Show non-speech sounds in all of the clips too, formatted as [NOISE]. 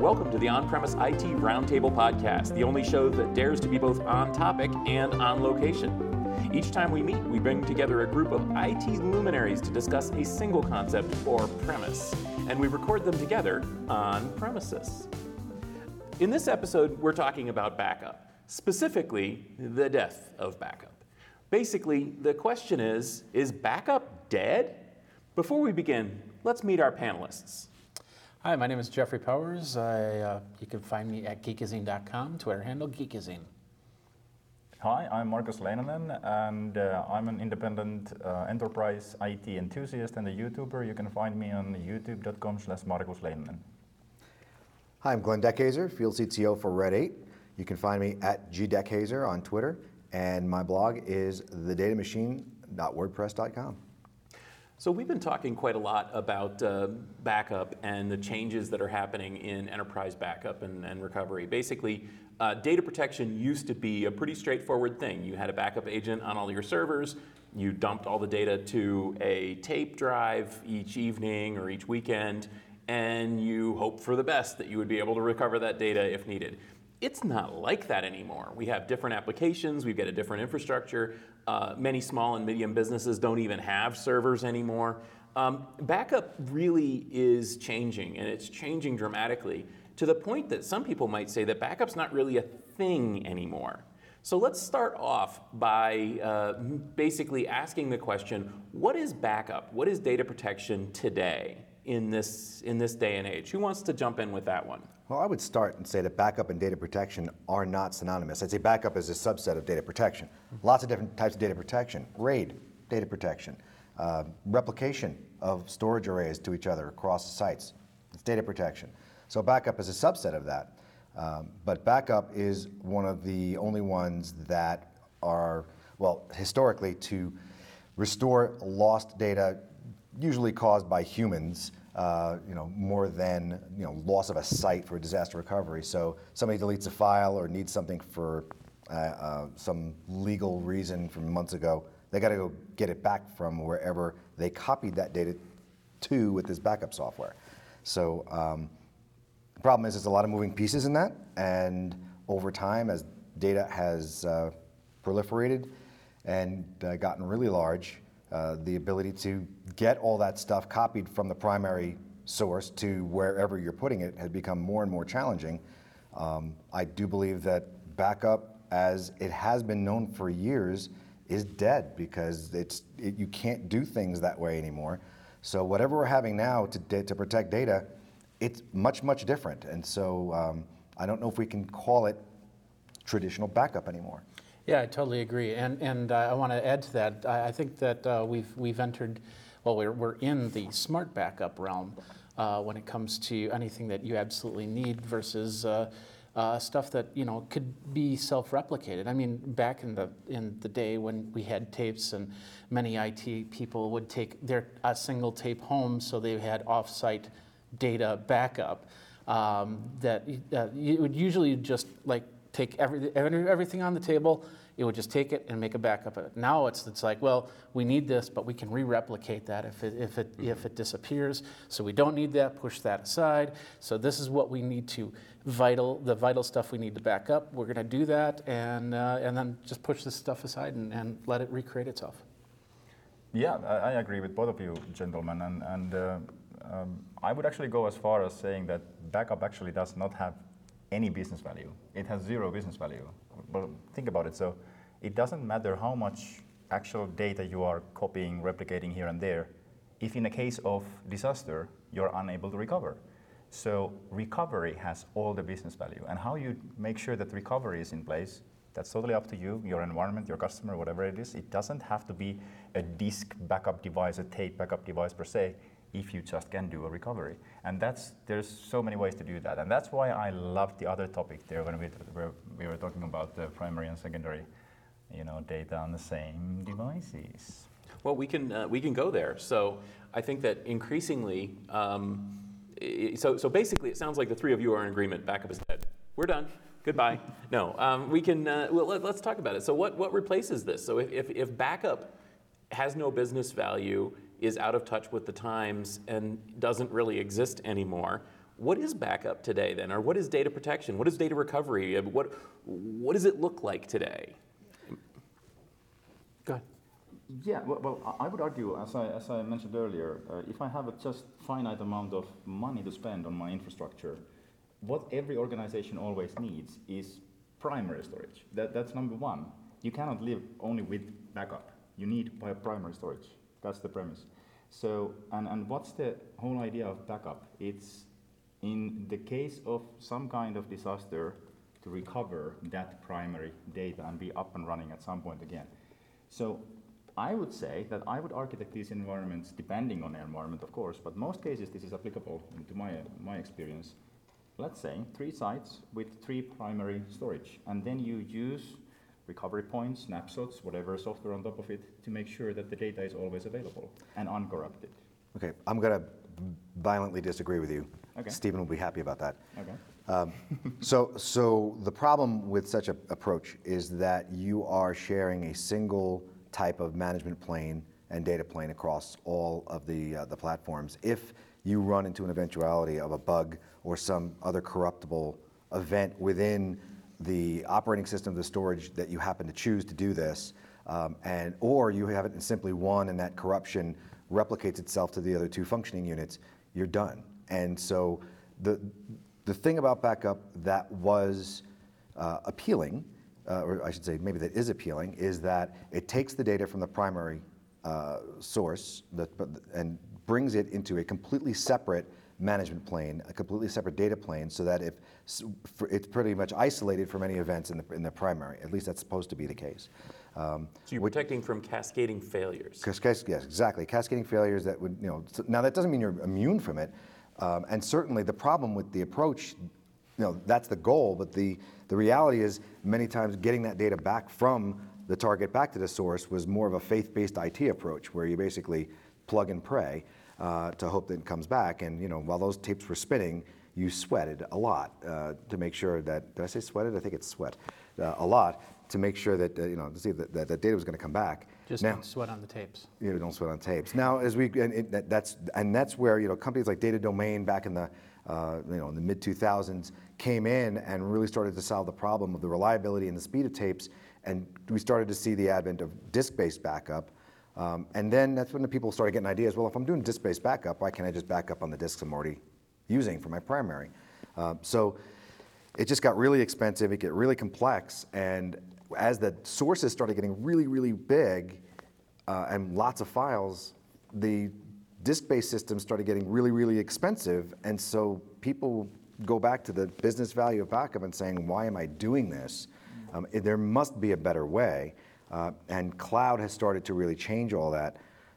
Welcome to the On Premise IT Roundtable Podcast, the only show that dares to be both on topic and on location. Each time we meet, we bring together a group of IT luminaries to discuss a single concept or premise, and we record them together on premises. In this episode, we're talking about backup, specifically the death of backup. Basically, the question is is backup dead? Before we begin, let's meet our panelists. Hi, my name is Jeffrey Powers. I, uh, you can find me at geekazine.com, Twitter handle geekazine. Hi, I'm Markus Leinonen, and uh, I'm an independent uh, enterprise IT enthusiast and a YouTuber. You can find me on youtube.com slash Markus Leinonen. Hi, I'm Glenn Dekhayser, Field CTO for Red 8. You can find me at gdekhayser on Twitter, and my blog is thedatamachine.wordpress.com. So we've been talking quite a lot about uh, backup and the changes that are happening in enterprise backup and, and recovery. Basically, uh, data protection used to be a pretty straightforward thing. You had a backup agent on all your servers. You dumped all the data to a tape drive each evening or each weekend, and you hoped for the best that you would be able to recover that data if needed. It's not like that anymore. We have different applications, we've got a different infrastructure. Uh, many small and medium businesses don't even have servers anymore. Um, backup really is changing, and it's changing dramatically to the point that some people might say that backup's not really a thing anymore. So let's start off by uh, basically asking the question what is backup? What is data protection today in this, in this day and age? Who wants to jump in with that one? Well, I would start and say that backup and data protection are not synonymous. I'd say backup is a subset of data protection. Lots of different types of data protection. RAID, data protection. Uh, replication of storage arrays to each other across sites. It's data protection. So backup is a subset of that. Um, but backup is one of the only ones that are, well, historically, to restore lost data, usually caused by humans, uh, you know, more than you know, loss of a site for disaster recovery. So somebody deletes a file or needs something for uh, uh, some legal reason from months ago, they got to go get it back from wherever they copied that data to with this backup software. So um, the problem is there's a lot of moving pieces in that, and over time, as data has uh, proliferated and uh, gotten really large, uh, the ability to get all that stuff copied from the primary source to wherever you're putting it has become more and more challenging. Um, I do believe that backup, as it has been known for years, is dead because it's it, you can't do things that way anymore. So whatever we're having now to, to protect data, it's much much different. And so um, I don't know if we can call it traditional backup anymore. Yeah, I totally agree. And, and uh, I want to add to that. I, I think that uh, we've, we've entered, well, we're, we're in the smart backup realm uh, when it comes to anything that you absolutely need versus uh, uh, stuff that you know could be self-replicated. I mean, back in the in the day when we had tapes, and many IT people would take their a single tape home, so they had off-site data backup. Um, that uh, you would usually just like take every, everything on the table, it would just take it and make a backup of it. Now it's, it's like, well, we need this, but we can re-replicate that if it, if, it, mm-hmm. if it disappears. So we don't need that, push that aside. So this is what we need to vital, the vital stuff we need to back up. We're gonna do that and, uh, and then just push this stuff aside and, and let it recreate itself. Yeah, I, agree with both of you gentlemen. And, and uh, um, I would actually go as far as saying that backup actually does not have any business value. It has zero business value. But think about it. So it doesn't matter how much actual data you are copying, replicating here and there, if in a case of disaster, you're unable to recover. So recovery has all the business value. And how you make sure that recovery is in place, that's totally up to you, your environment, your customer, whatever it is. It doesn't have to be a disk backup device, a tape backup device per se if you just can do a recovery. And that's there's so many ways to do that. And that's why I love the other topic there when we, we were talking about the primary and secondary you know, data on the same devices. Well, we can, uh, we can go there. So I think that increasingly, um, so, so basically it sounds like the three of you are in agreement, backup is dead. We're done. Goodbye. [LAUGHS] No, um, we can, uh, well, let, us talk about it. So what, what replaces this? So if, if, if backup has no business value is out of touch with the times and doesn't really exist anymore. What is backup today then? Or what is data protection? What is data recovery? What, what does it look like today? Go ahead. Yeah, well, well, I would argue, as I, as I mentioned earlier, uh, if I have a just finite amount of money to spend on my infrastructure, what every organization always needs is primary storage. That, that's number one. You cannot live only with backup. You need primary storage. That's the premise. So, and, and what's the whole idea of backup? It's in the case of some kind of disaster to recover that primary data and be up and running at some point again. So I would say that I would architect these environments depending on the environment, of course, but most cases this is applicable to my, my experience. Let's say three sites with three primary storage, and then you use recovery points, snapshots, whatever software on top of it to make sure that the data is always available and uncorrupted. Okay, I'm going to violently disagree with you. Okay. Stephen will be happy about that. Okay. So, so the problem with such an approach is that you are sharing a single type of management plane and data plane across all of the, uh, the platforms. If you run into an eventuality of a bug or some other corruptible event within the operating system the storage that you happen to choose to do this, um, and or you have it in simply one and that corruption replicates itself to the other two functioning units, you're done. And so the the thing about backup that was uh, appealing, uh, or I should say maybe that is appealing, is that it takes the data from the primary uh, source that, but- and brings it into a completely separate management plane, a completely separate data plane, so that if it's pretty much isolated from any events in the, in the primary. At least that's supposed to be the case. Um, So you're protecting from cascading failures. Cas- Yes, exactly. Cascading failures that would, you know, s- now that doesn't mean you're immune from it. Um, and certainly the problem with the approach, you know, that's the goal, but the, the reality is many times getting that data back from the target back to the source was more of a faith-based IT approach where you basically plug and pray uh, to hope that it comes back. And, you know, while those tapes were spinning, you sweated a lot uh, to make sure that, did I say sweated? I think it's sweat. Uh, a lot to make sure that, uh, you know, to see that, that, that data was going to come back. Just Now- don't sweat on the tapes. you know, don't sweat on tapes. Now, as we and it, that, that's and that's where you know companies like Data Domain back in the uh, you know in the mid 2000s came in and really started to solve the problem of the reliability and the speed of tapes, and we started to see the advent of disk-based backup. Um, and then that's when the people started getting ideas. Well, if I'm doing disk-based backup, why can't I just back up on the disks I'm already using for my primary? Uh, so it just got really expensive, it got really complex, and as the sources started getting really, really big uh, and lots of files, the disk-based systems started getting really, really expensive, and so people go back to the business value of backup and saying, why am I doing this? Um, there must be a better way, uh, and cloud has started to really change all that.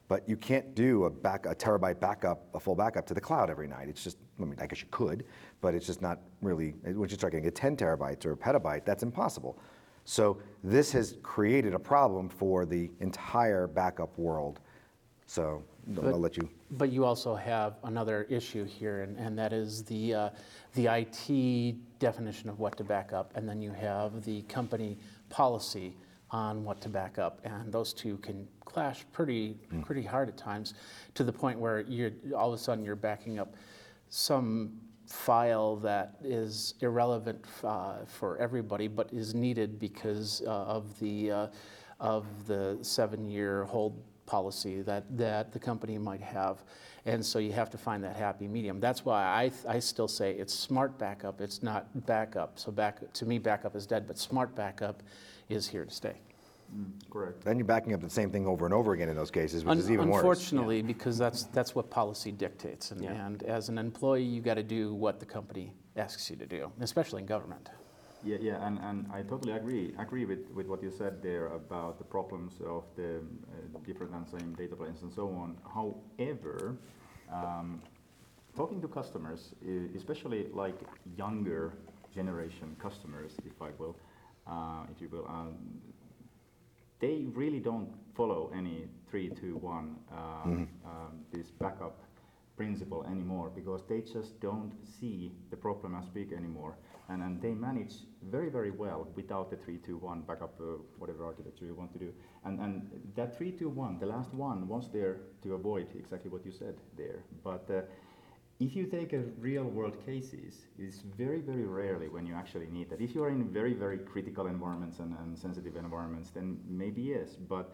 But you can't do a, back, a terabyte backup, a full backup to the cloud every night. It's just, I mean, I guess you could, but it's just not really, once you start getting a 10 terabytes or a petabyte, that's impossible. So this has created a problem for the entire backup world. So I'll But- let you. But you also have another issue here, and, and that is the, uh, the IT definition of what to back up, and then you have the company policy on what to back up, and those two can clash pretty, pretty hard at times, to the point where you're, all of a sudden you're backing up some file that is irrelevant uh, for everybody, but is needed because uh, of the, uh, of the seven-year hold policy that, that the company might have. And so you have to find that happy medium. That's why I, I still say it's smart backup, it's not backup. So back, to me, backup is dead, but smart backup is here to stay. Correct. Then you're backing up the same thing over and over again in those cases, which Un- is even worse. Unfortunately, because that's, that's what policy dictates. And, Yeah. and as an employee, you got to do what the company asks you to do, especially in government. Yeah, yeah, and, and I totally agree agree with, with what you said there about the problems of the uh, different and same data planes and so on. However, um, talking to customers, e- especially like younger generation customers, if I will, uh, if you will, um, they really don't follow any three, two, one um, um, this backup principle anymore because they just don't see the problem as big anymore. And, and they manage very, very well without the 321 backup, uh, whatever architecture you want to do. And, and that 321, the last one, was there to avoid exactly what you said there. But uh, if you take a real world cases, it's very, very rarely when you actually need that. If you are in very, very critical environments and, and sensitive environments, then maybe yes. But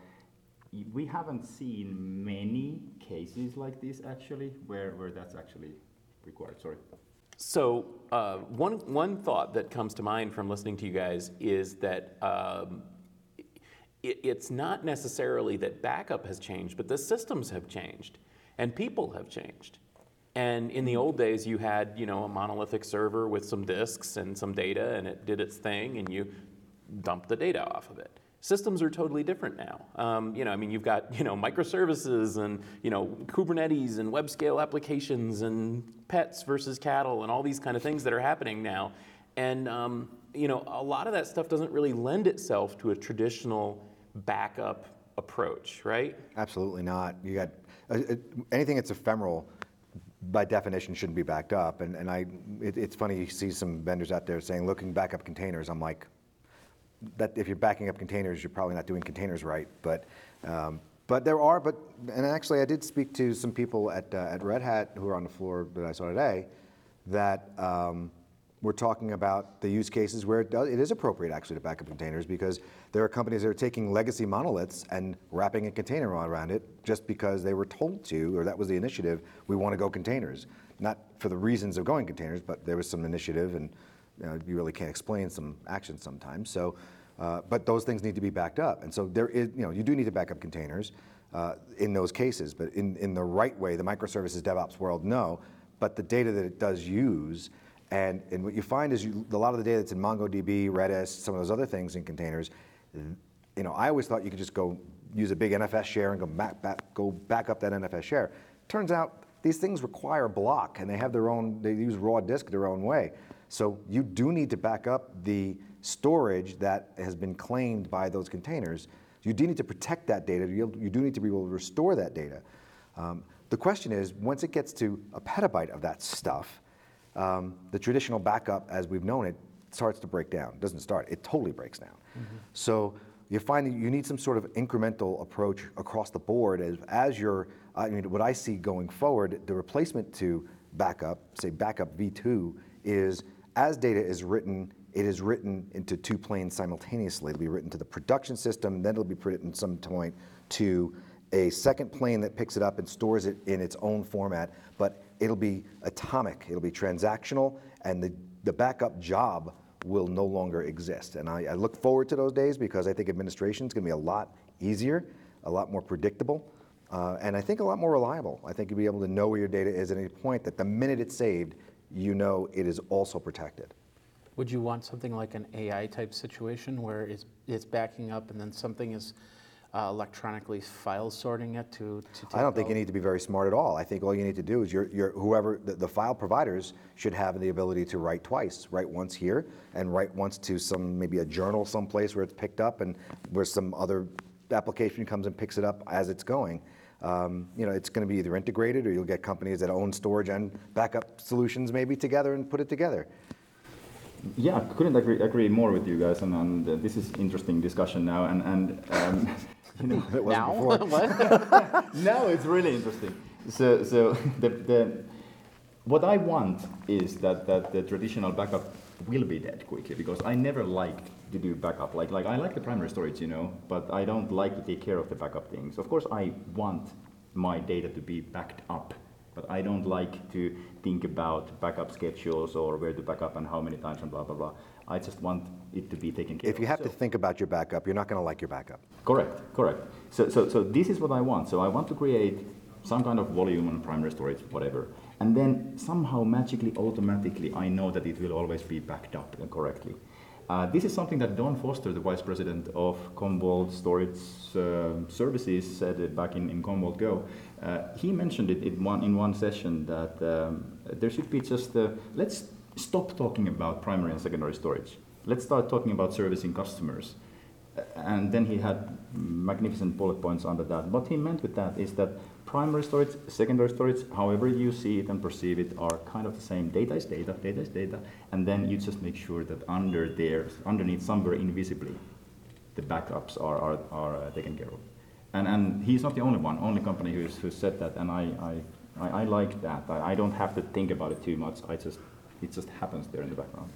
we haven't seen many cases like this actually, where, where that's actually required. Sorry. So uh, one, one thought that comes to mind from listening to you guys is that um, it, it's not necessarily that backup has changed, but the systems have changed and people have changed. And in the old days, you had you know a monolithic server with some disks and some data, and it did its thing, and you dumped the data off of it. Systems are totally different now. Um, you know, I mean, you've got you know microservices and you know Kubernetes and web scale applications and pets versus cattle and all these kind of things that are happening now. And um, you know, a lot of that stuff doesn't really lend itself to a traditional backup approach, right? Absolutely not. You got uh, uh, anything that's ephemeral, by definition, shouldn't be backed up. And, and I, it, it's funny you see some vendors out there saying, looking back up containers. I'm like, that if you're backing up containers, you're probably not doing containers right. But, um, but there are. But and actually, I did speak to some people at uh, at Red Hat who are on the floor that I saw today, that. Um, we're talking about the use cases where it, does, it is appropriate actually to back up containers because there are companies that are taking legacy monoliths and wrapping a container around it just because they were told to, or that was the initiative, we want to go containers. Not for the reasons of going containers, but there was some initiative and you, know, you really can't explain some actions sometimes. So, uh, but those things need to be backed up. And so there is, you know, you do need to back up containers uh, in those cases, but in, in the right way, the microservices DevOps world, no. But the data that it does use, and, and what you find is you, a lot of the data that's in MongoDB, Redis, some of those other things in containers, you know, I always thought you could just go use a big NFS share and go back, back, go back up that NFS share. Turns out these things require block and they have their own, they use raw disk their own way. So you do need to back up the storage that has been claimed by those containers. You do need to protect that data. You, do need to be able to restore that data. Um, the question is, once it gets to a petabyte of that stuff, um, the traditional backup, as we've known it, starts to break down. It doesn't start, it totally breaks down. Mm-hmm. So you find that you need some sort of incremental approach across the board as, as you're, I mean, what I see going forward, the replacement to backup, say backup v2, is as data is written, it is written into two planes simultaneously. It'll be written to the production system, then it'll be written at some point to a second plane that picks it up and stores it in its own format, but it'll be atomic, it'll be transactional, and the, the backup job will no longer exist. And I, I look forward to those days because I think administration is going to be a lot easier, a lot more predictable, uh, and I think a lot more reliable. I think you'll be able to know where your data is at any point that the minute it's saved, you know it is also protected. Would you want something like an AI type situation where it's, it's backing up and then something is uh, electronically file sorting it to, to I don't think you need to be very smart at all. I think all you need to do is your, your, whoever, the, the file providers should have the ability to write twice. Write once here and write once to some, maybe a journal someplace where it's picked up and where some other application comes and picks it up as it's going. Um, you know, it's going to be either integrated or you'll get companies that own storage and backup solutions maybe together and put it together. Yeah, I couldn't agree, agree more with you guys, and, and uh, this is interesting discussion now. And, and um, [LAUGHS] you know, it now? before. [LAUGHS] what? [LAUGHS] now it's really interesting. So, so the, the, what I want is that, that the traditional backup will be dead quickly because I never liked to do backup. Like, like I like the primary storage, you know, but I don't like to take care of the backup things. Of course, I want my data to be backed up, but I don't like to think about backup schedules or where to back up and how many times and blah, blah, blah. I just want it to be taken care of. If you have So- to think about your backup, you're not going to like your backup. Correct, correct. So, so, so this is what I want. So I want to create some kind of volume on primary storage, whatever. And then somehow magically, automatically, I know that it will always be backed up correctly. Uh, this is something that Don Foster, the vice president of Commvault Storage uh, Services, said back in, in Commvault Go. Uh, he mentioned it in one, in one session that um, there should be just, uh, let's stop talking about primary and secondary storage. Let's start talking about servicing customers and then he had magnificent bullet points under that. What he meant with that is that primary storage, secondary storage, however you see it and perceive it, are kind of the same. Data is data, data is data, and then you just make sure that under there, underneath somewhere invisibly, the backups are, are, are uh, taken care of. And, and he's not the only one, only company who's, who said that, and I, I, I, I like that. I, I don't have to think about it too much. I just, it just happens there in the background.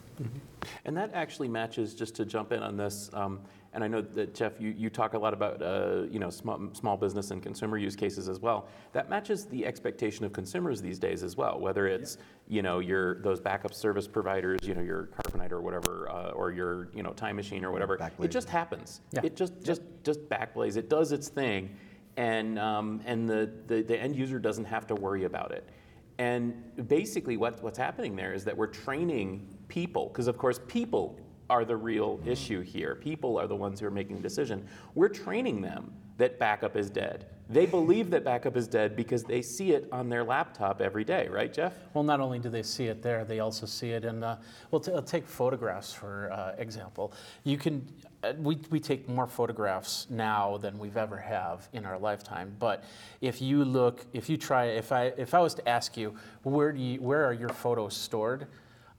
And that actually matches, just to jump in on this, um, and I know that Jeff, you, you talk a lot about uh, you know small, small business and consumer use cases as well. That matches the expectation of consumers these days as well. Whether it's you know your those backup service providers, you know your Carbonite or whatever, uh, or your you know Time Machine or whatever. Backblaze. It just happens. Yeah. It just just just Backblaze. It does its thing, and um, and the, the the end user doesn't have to worry about it. And basically, what, what's happening there is that we're training people, because of course, people are the real issue here. People are the ones who are making the decision. We're training them that backup is dead. They believe that backup is dead because they see it on their laptop every day, right, Jeff? Well, not only do they see it there, they also see it in, uh, well, uh, take photographs for uh, example. You can, uh, we, we take more photographs now than we've ever have in our lifetime. But if you look, if you try, if I, if I was to ask you, where do you, where are your photos stored?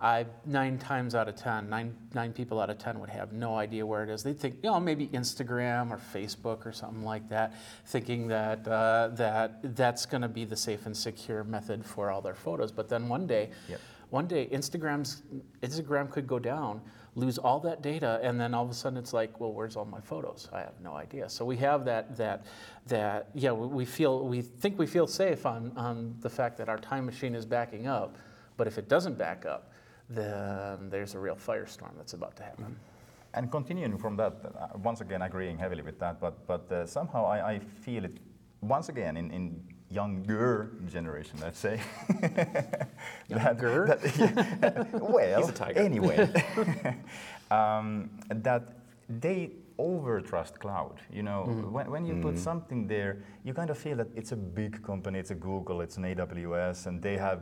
I nine times out of ten, nine nine people out of ten would have no idea where it is. They think, you know, maybe Instagram or Facebook or something like that, thinking that uh, that that's going to be the safe and secure method for all their photos. But then one day, Yep. one day, Instagram's Instagram could go down, lose all that data, and then all of a sudden it's like, well, where's all my photos? I have no idea. So we have that that that yeah, we we feel we think we feel safe on on the fact that our time machine is backing up, but if it doesn't back up, then there's a real firestorm that's about to happen. And continuing from that, uh, once again agreeing heavily with that, but, but uh, somehow I, I feel it once again in, in younger generation, let's say. [LAUGHS] Younger? that- [LAUGHS] yeah, well, He's a tiger. anyway, [LAUGHS] um, that they overtrust cloud. You know, when, when you put something there, you kind of feel that it's a big company, it's a Google, it's an AWS, and they have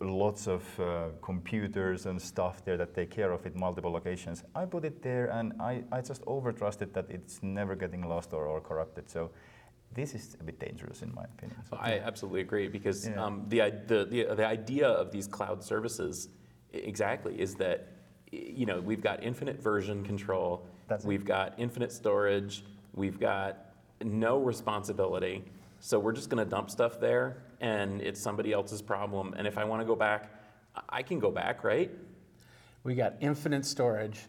lots of uh, computers and stuff there that take care of it multiple locations. I put it there and I, I just overtrust it that it's never getting lost or, or corrupted. So this is a bit dangerous in my opinion. So I absolutely agree because Yeah. um, the, the, the, the idea of these cloud services exactly is that you know we've got infinite version control, That's it. we've got infinite storage, we've got no responsibility. So we're just going to dump stuff there, and it's somebody else's problem. And if I want to go back, I- can go back, right? We got infinite storage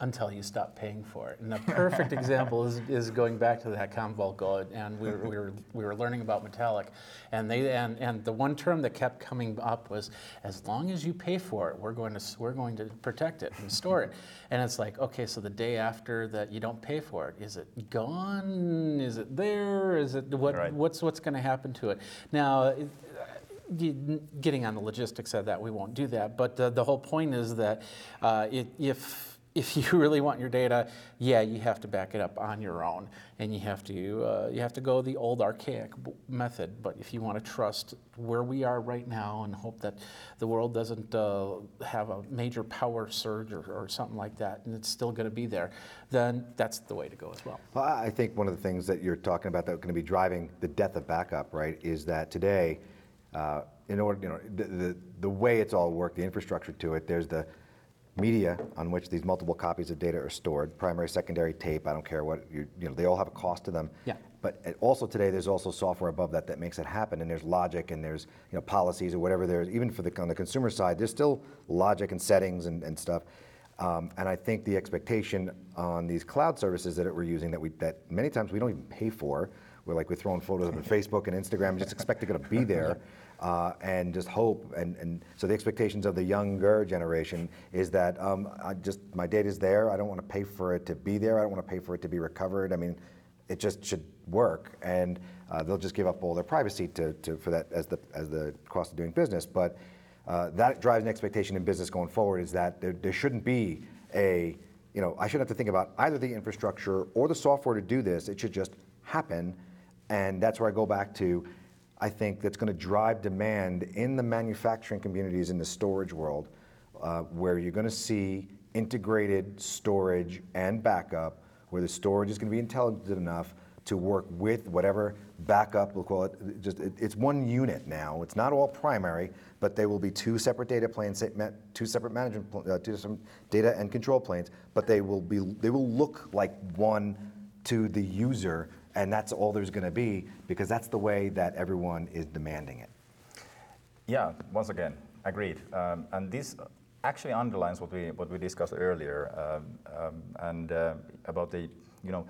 until you stop paying for it. And a perfect [LAUGHS] example is, is going back to that Commvault and we were, we, were, we were learning about Metallic. And, they, and, and the one term that kept coming up was, as long as you pay for it, we're going to, we're going to protect it and store it. And it's like, okay, so the day after that you don't pay for it, is it gone? Is it there? Is it, what, Right. what's, what's going to happen to it? Now, it- Getting on the logistics of that, we won't do that. But uh, the whole point is that uh, it, if if you [LAUGHS] really want your data, yeah, you have to back it up on your own, and you have to uh, you have to go the old archaic method. But if you want to trust where we are right now and hope that the world doesn't uh, have a major power surge or, or something like that, and it's still going to be there, then that's the way to go as well. Well, I I think one of the things that you're talking about that's going to be driving the death of backup, right, is that today, uh, in order, you know, the, the, the way it's all worked, the infrastructure to it, there's the media on which these multiple copies of data are stored, primary, secondary, tape, I don't care what, you, you know, they all have a cost to them. Yeah. But also today, there's also software above that that makes it happen, and there's logic and there's you know policies or whatever. There's even for the on the consumer side, there's still logic and settings and, and stuff. Um, and I think the expectation on these cloud services that we're using that we that many times we don't even pay for. We're like we're throwing photos up on Facebook and Instagram, and just expect going to be there, [LAUGHS] uh, and just hope. And, and so the expectations of the younger generation is that um, I just my data's there. I don't want to pay for it to be there. I don't want to pay for it to be recovered. I mean, it just should work, and uh, they'll just give up all their privacy to, to, for that as the, as the cost of doing business. But uh, that drives an expectation in business going forward is that there, there shouldn't be a, you know, I shouldn't have to think about either the infrastructure or the software to do this. It should just happen, and that's where I go back to. I think that's going to drive demand in the manufacturing communities in the storage world, uh, where you're going to see integrated storage and backup where the storage is going to be intelligent enough to work with whatever backup, we'll call it, just, it, it's one unit now. It's not all primary, but they will be two separate data planes, two separate management, uh, two different data and control planes, but they will be, they will look like one to the user, and that's all there's going to be, because that's the way that everyone is demanding it. Yeah, once again, agreed. Um, and this actually underlines what we what we discussed earlier, um, um, and uh, about the you know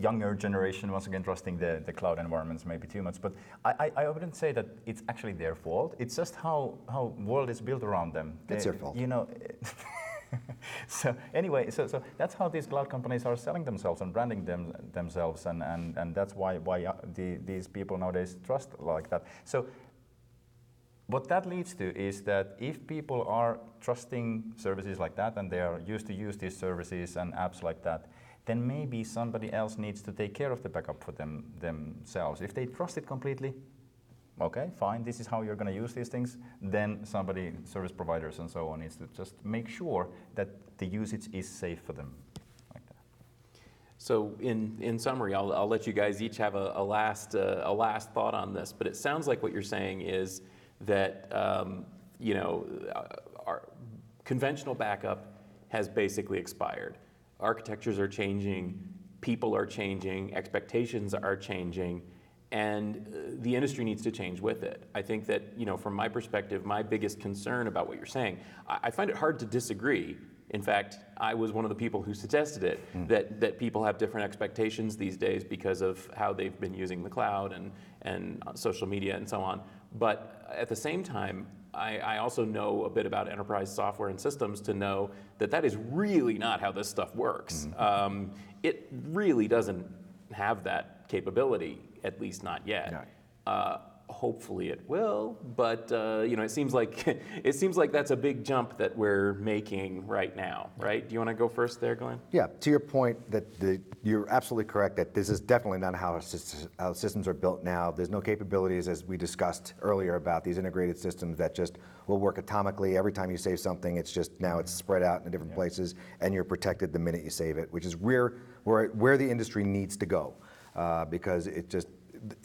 younger generation once again trusting the, the cloud environments maybe too much. But I, I, I wouldn't say that it's actually their fault. It's just how how world is built around them. It's They- their fault. You know. [LAUGHS] [LAUGHS] so anyway, so, so that's how these cloud companies are selling themselves and branding them, themselves, and, and, and that's why why uh, the, these people nowadays trust like that. So what that leads to is that if people are trusting services like that and they are used to use these services and apps like that, then maybe somebody else needs to take care of the backup for them themselves. If they trust it completely, okay, fine, this is how you're going to use these things, then somebody, service providers and so on, needs to just make sure that the usage is safe for them. So in, in summary, I'll, I'll let you guys each have a, a last, uh, a last thought on this, but it sounds like what you're saying is that, um, you know, uh, our conventional backup has basically expired. Architectures are changing, people are changing, expectations are changing, and uh, the industry needs to change with it. I think that, you know, from my perspective, my biggest concern about what you're saying, I, I find it hard to disagree. In fact, I was one of the people who suggested it, that, that people have different expectations these days because of how they've been using the cloud and, and uh, social media and so on. But at the same time, I, I also know a bit about enterprise software and systems to know that that is really not how this stuff works. Um, it really doesn't have that capability, at least not yet. No. Uh, hopefully it will, but uh, you know, it seems like [LAUGHS] it seems like that's a big jump that we're making right now, right? Do you want to go first there, Glenn? Yeah, to your point, that the, you're absolutely correct that this is definitely not how, sys- how systems are built now. There's no capabilities, as we discussed earlier, about these integrated systems that just will work atomically. Every time you save something, it's just now it's spread out in different places, and you're protected the minute you save it, which is where where, where the industry needs to go, uh, because it just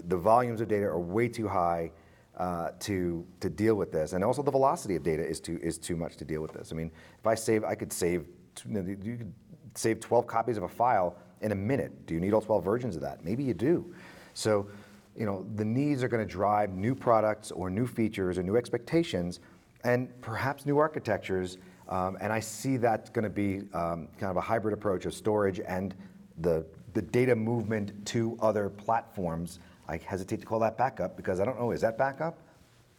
the volumes of data are way too high uh, to to deal with this, and also the velocity of data is too is too much to deal with this. I mean, if I save, I could save you, you could save 12 copies of a file in a minute. Do you need all 12 versions of that? Maybe you do. So, you know, the needs are going to drive new products or new features or new expectations, and perhaps new architectures. Um, and I see that's going to be um, kind of a hybrid approach of storage and the the data movement to other platforms. I hesitate to call that backup because I don't know, is that backup?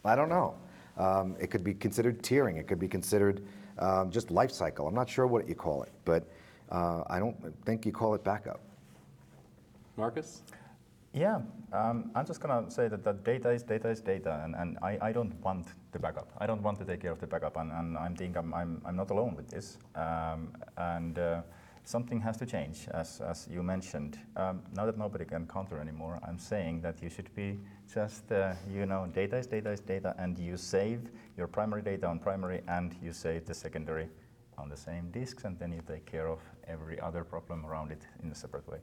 I don't know. Um, it could be considered tiering, it could be considered just life cycle. I'm not sure what you call it, but uh, I don't think you call it backup. Markus? Yeah, um, I'm just gonna say that, that data is data is data, and, and I, I don't want the backup. I don't want to take care of the backup, and, and I think I'm, I'm, I'm not alone with this. Um, and uh, something has to change, as, as you mentioned. Um, now that nobody can counter anymore, I'm saying that you should be just, uh, you know, data is data is data, and you save your primary data on primary, and you save the secondary on the same disks, and then you take care of every other problem around it in a separate way.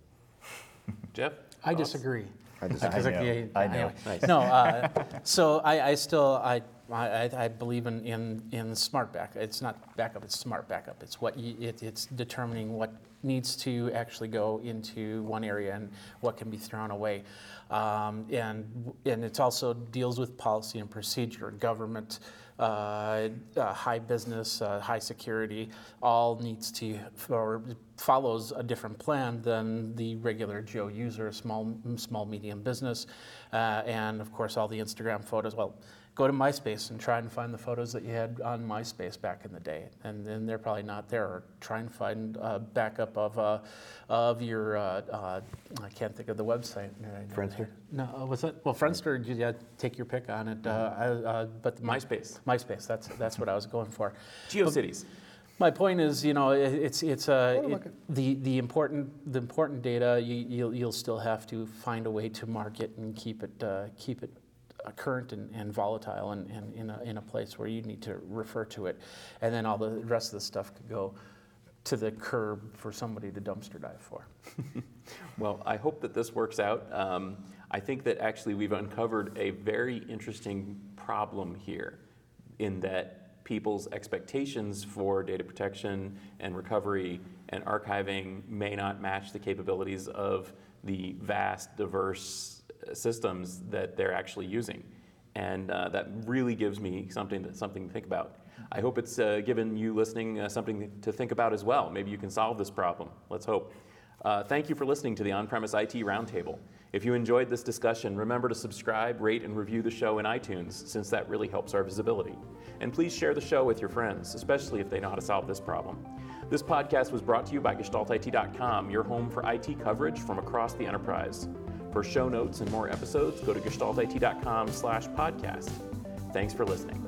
Jeff? I Thoughts? disagree. I disagree. I know, yeah, I know. Nice. No, uh, so I, I still, I, I, I believe in, in, in smart backup. It's not backup, it's smart backup. It's what you, it, it's determining what needs to actually go into one area and what can be thrown away. Um, and, and it also deals with policy and procedure, government, high business, uh, high security, all needs to, or follows a different plan than the regular Joe user, small, small, medium business. Uh, and of course, all the Instagram photos. Well, go to MySpace and try and find the photos that you had on MySpace back in the day. And then they're probably not there. Or try and find a backup of, uh, of your, uh, uh, I can't think of the website. Friendster? No, uh, was it? Well, Friendster, you- yeah, take your pick on it. Uh, I- uh, but the MySpace. MySpace, that's, that's what I was going for. GeoCities. My point is, you know, it's, it's, uh, it- the, the important, the important data, you, you'll, you'll still have to find a way to market and keep it, uh, keep it uh, current and, and volatile and, and in a, in a place where you need to refer to it. And then all the rest of the stuff could go to the curb for somebody to dumpster dive for. [LAUGHS] Well, I hope that this works out. Um, I think that actually we've uncovered a very interesting problem here in that people's expectations for data protection and recovery and archiving may not match the capabilities of the vast, diverse systems that they're actually using. And uh, that really gives me something to, something to think about. I hope it's uh, given you listening uh, something to think about as well. Maybe you can solve this problem. Let's hope. Uh, thank you for listening to the On Premise IT Roundtable. If you enjoyed this discussion, remember to subscribe, rate, and review the show in iTunes, since that really helps our visibility. And please share the show with your friends, especially if they know how to solve this problem. This podcast was brought to you by GestaltIT.com, your home for IT coverage from across the enterprise. For show notes and more episodes, go to GestaltIT.com slash podcast. Thanks for listening.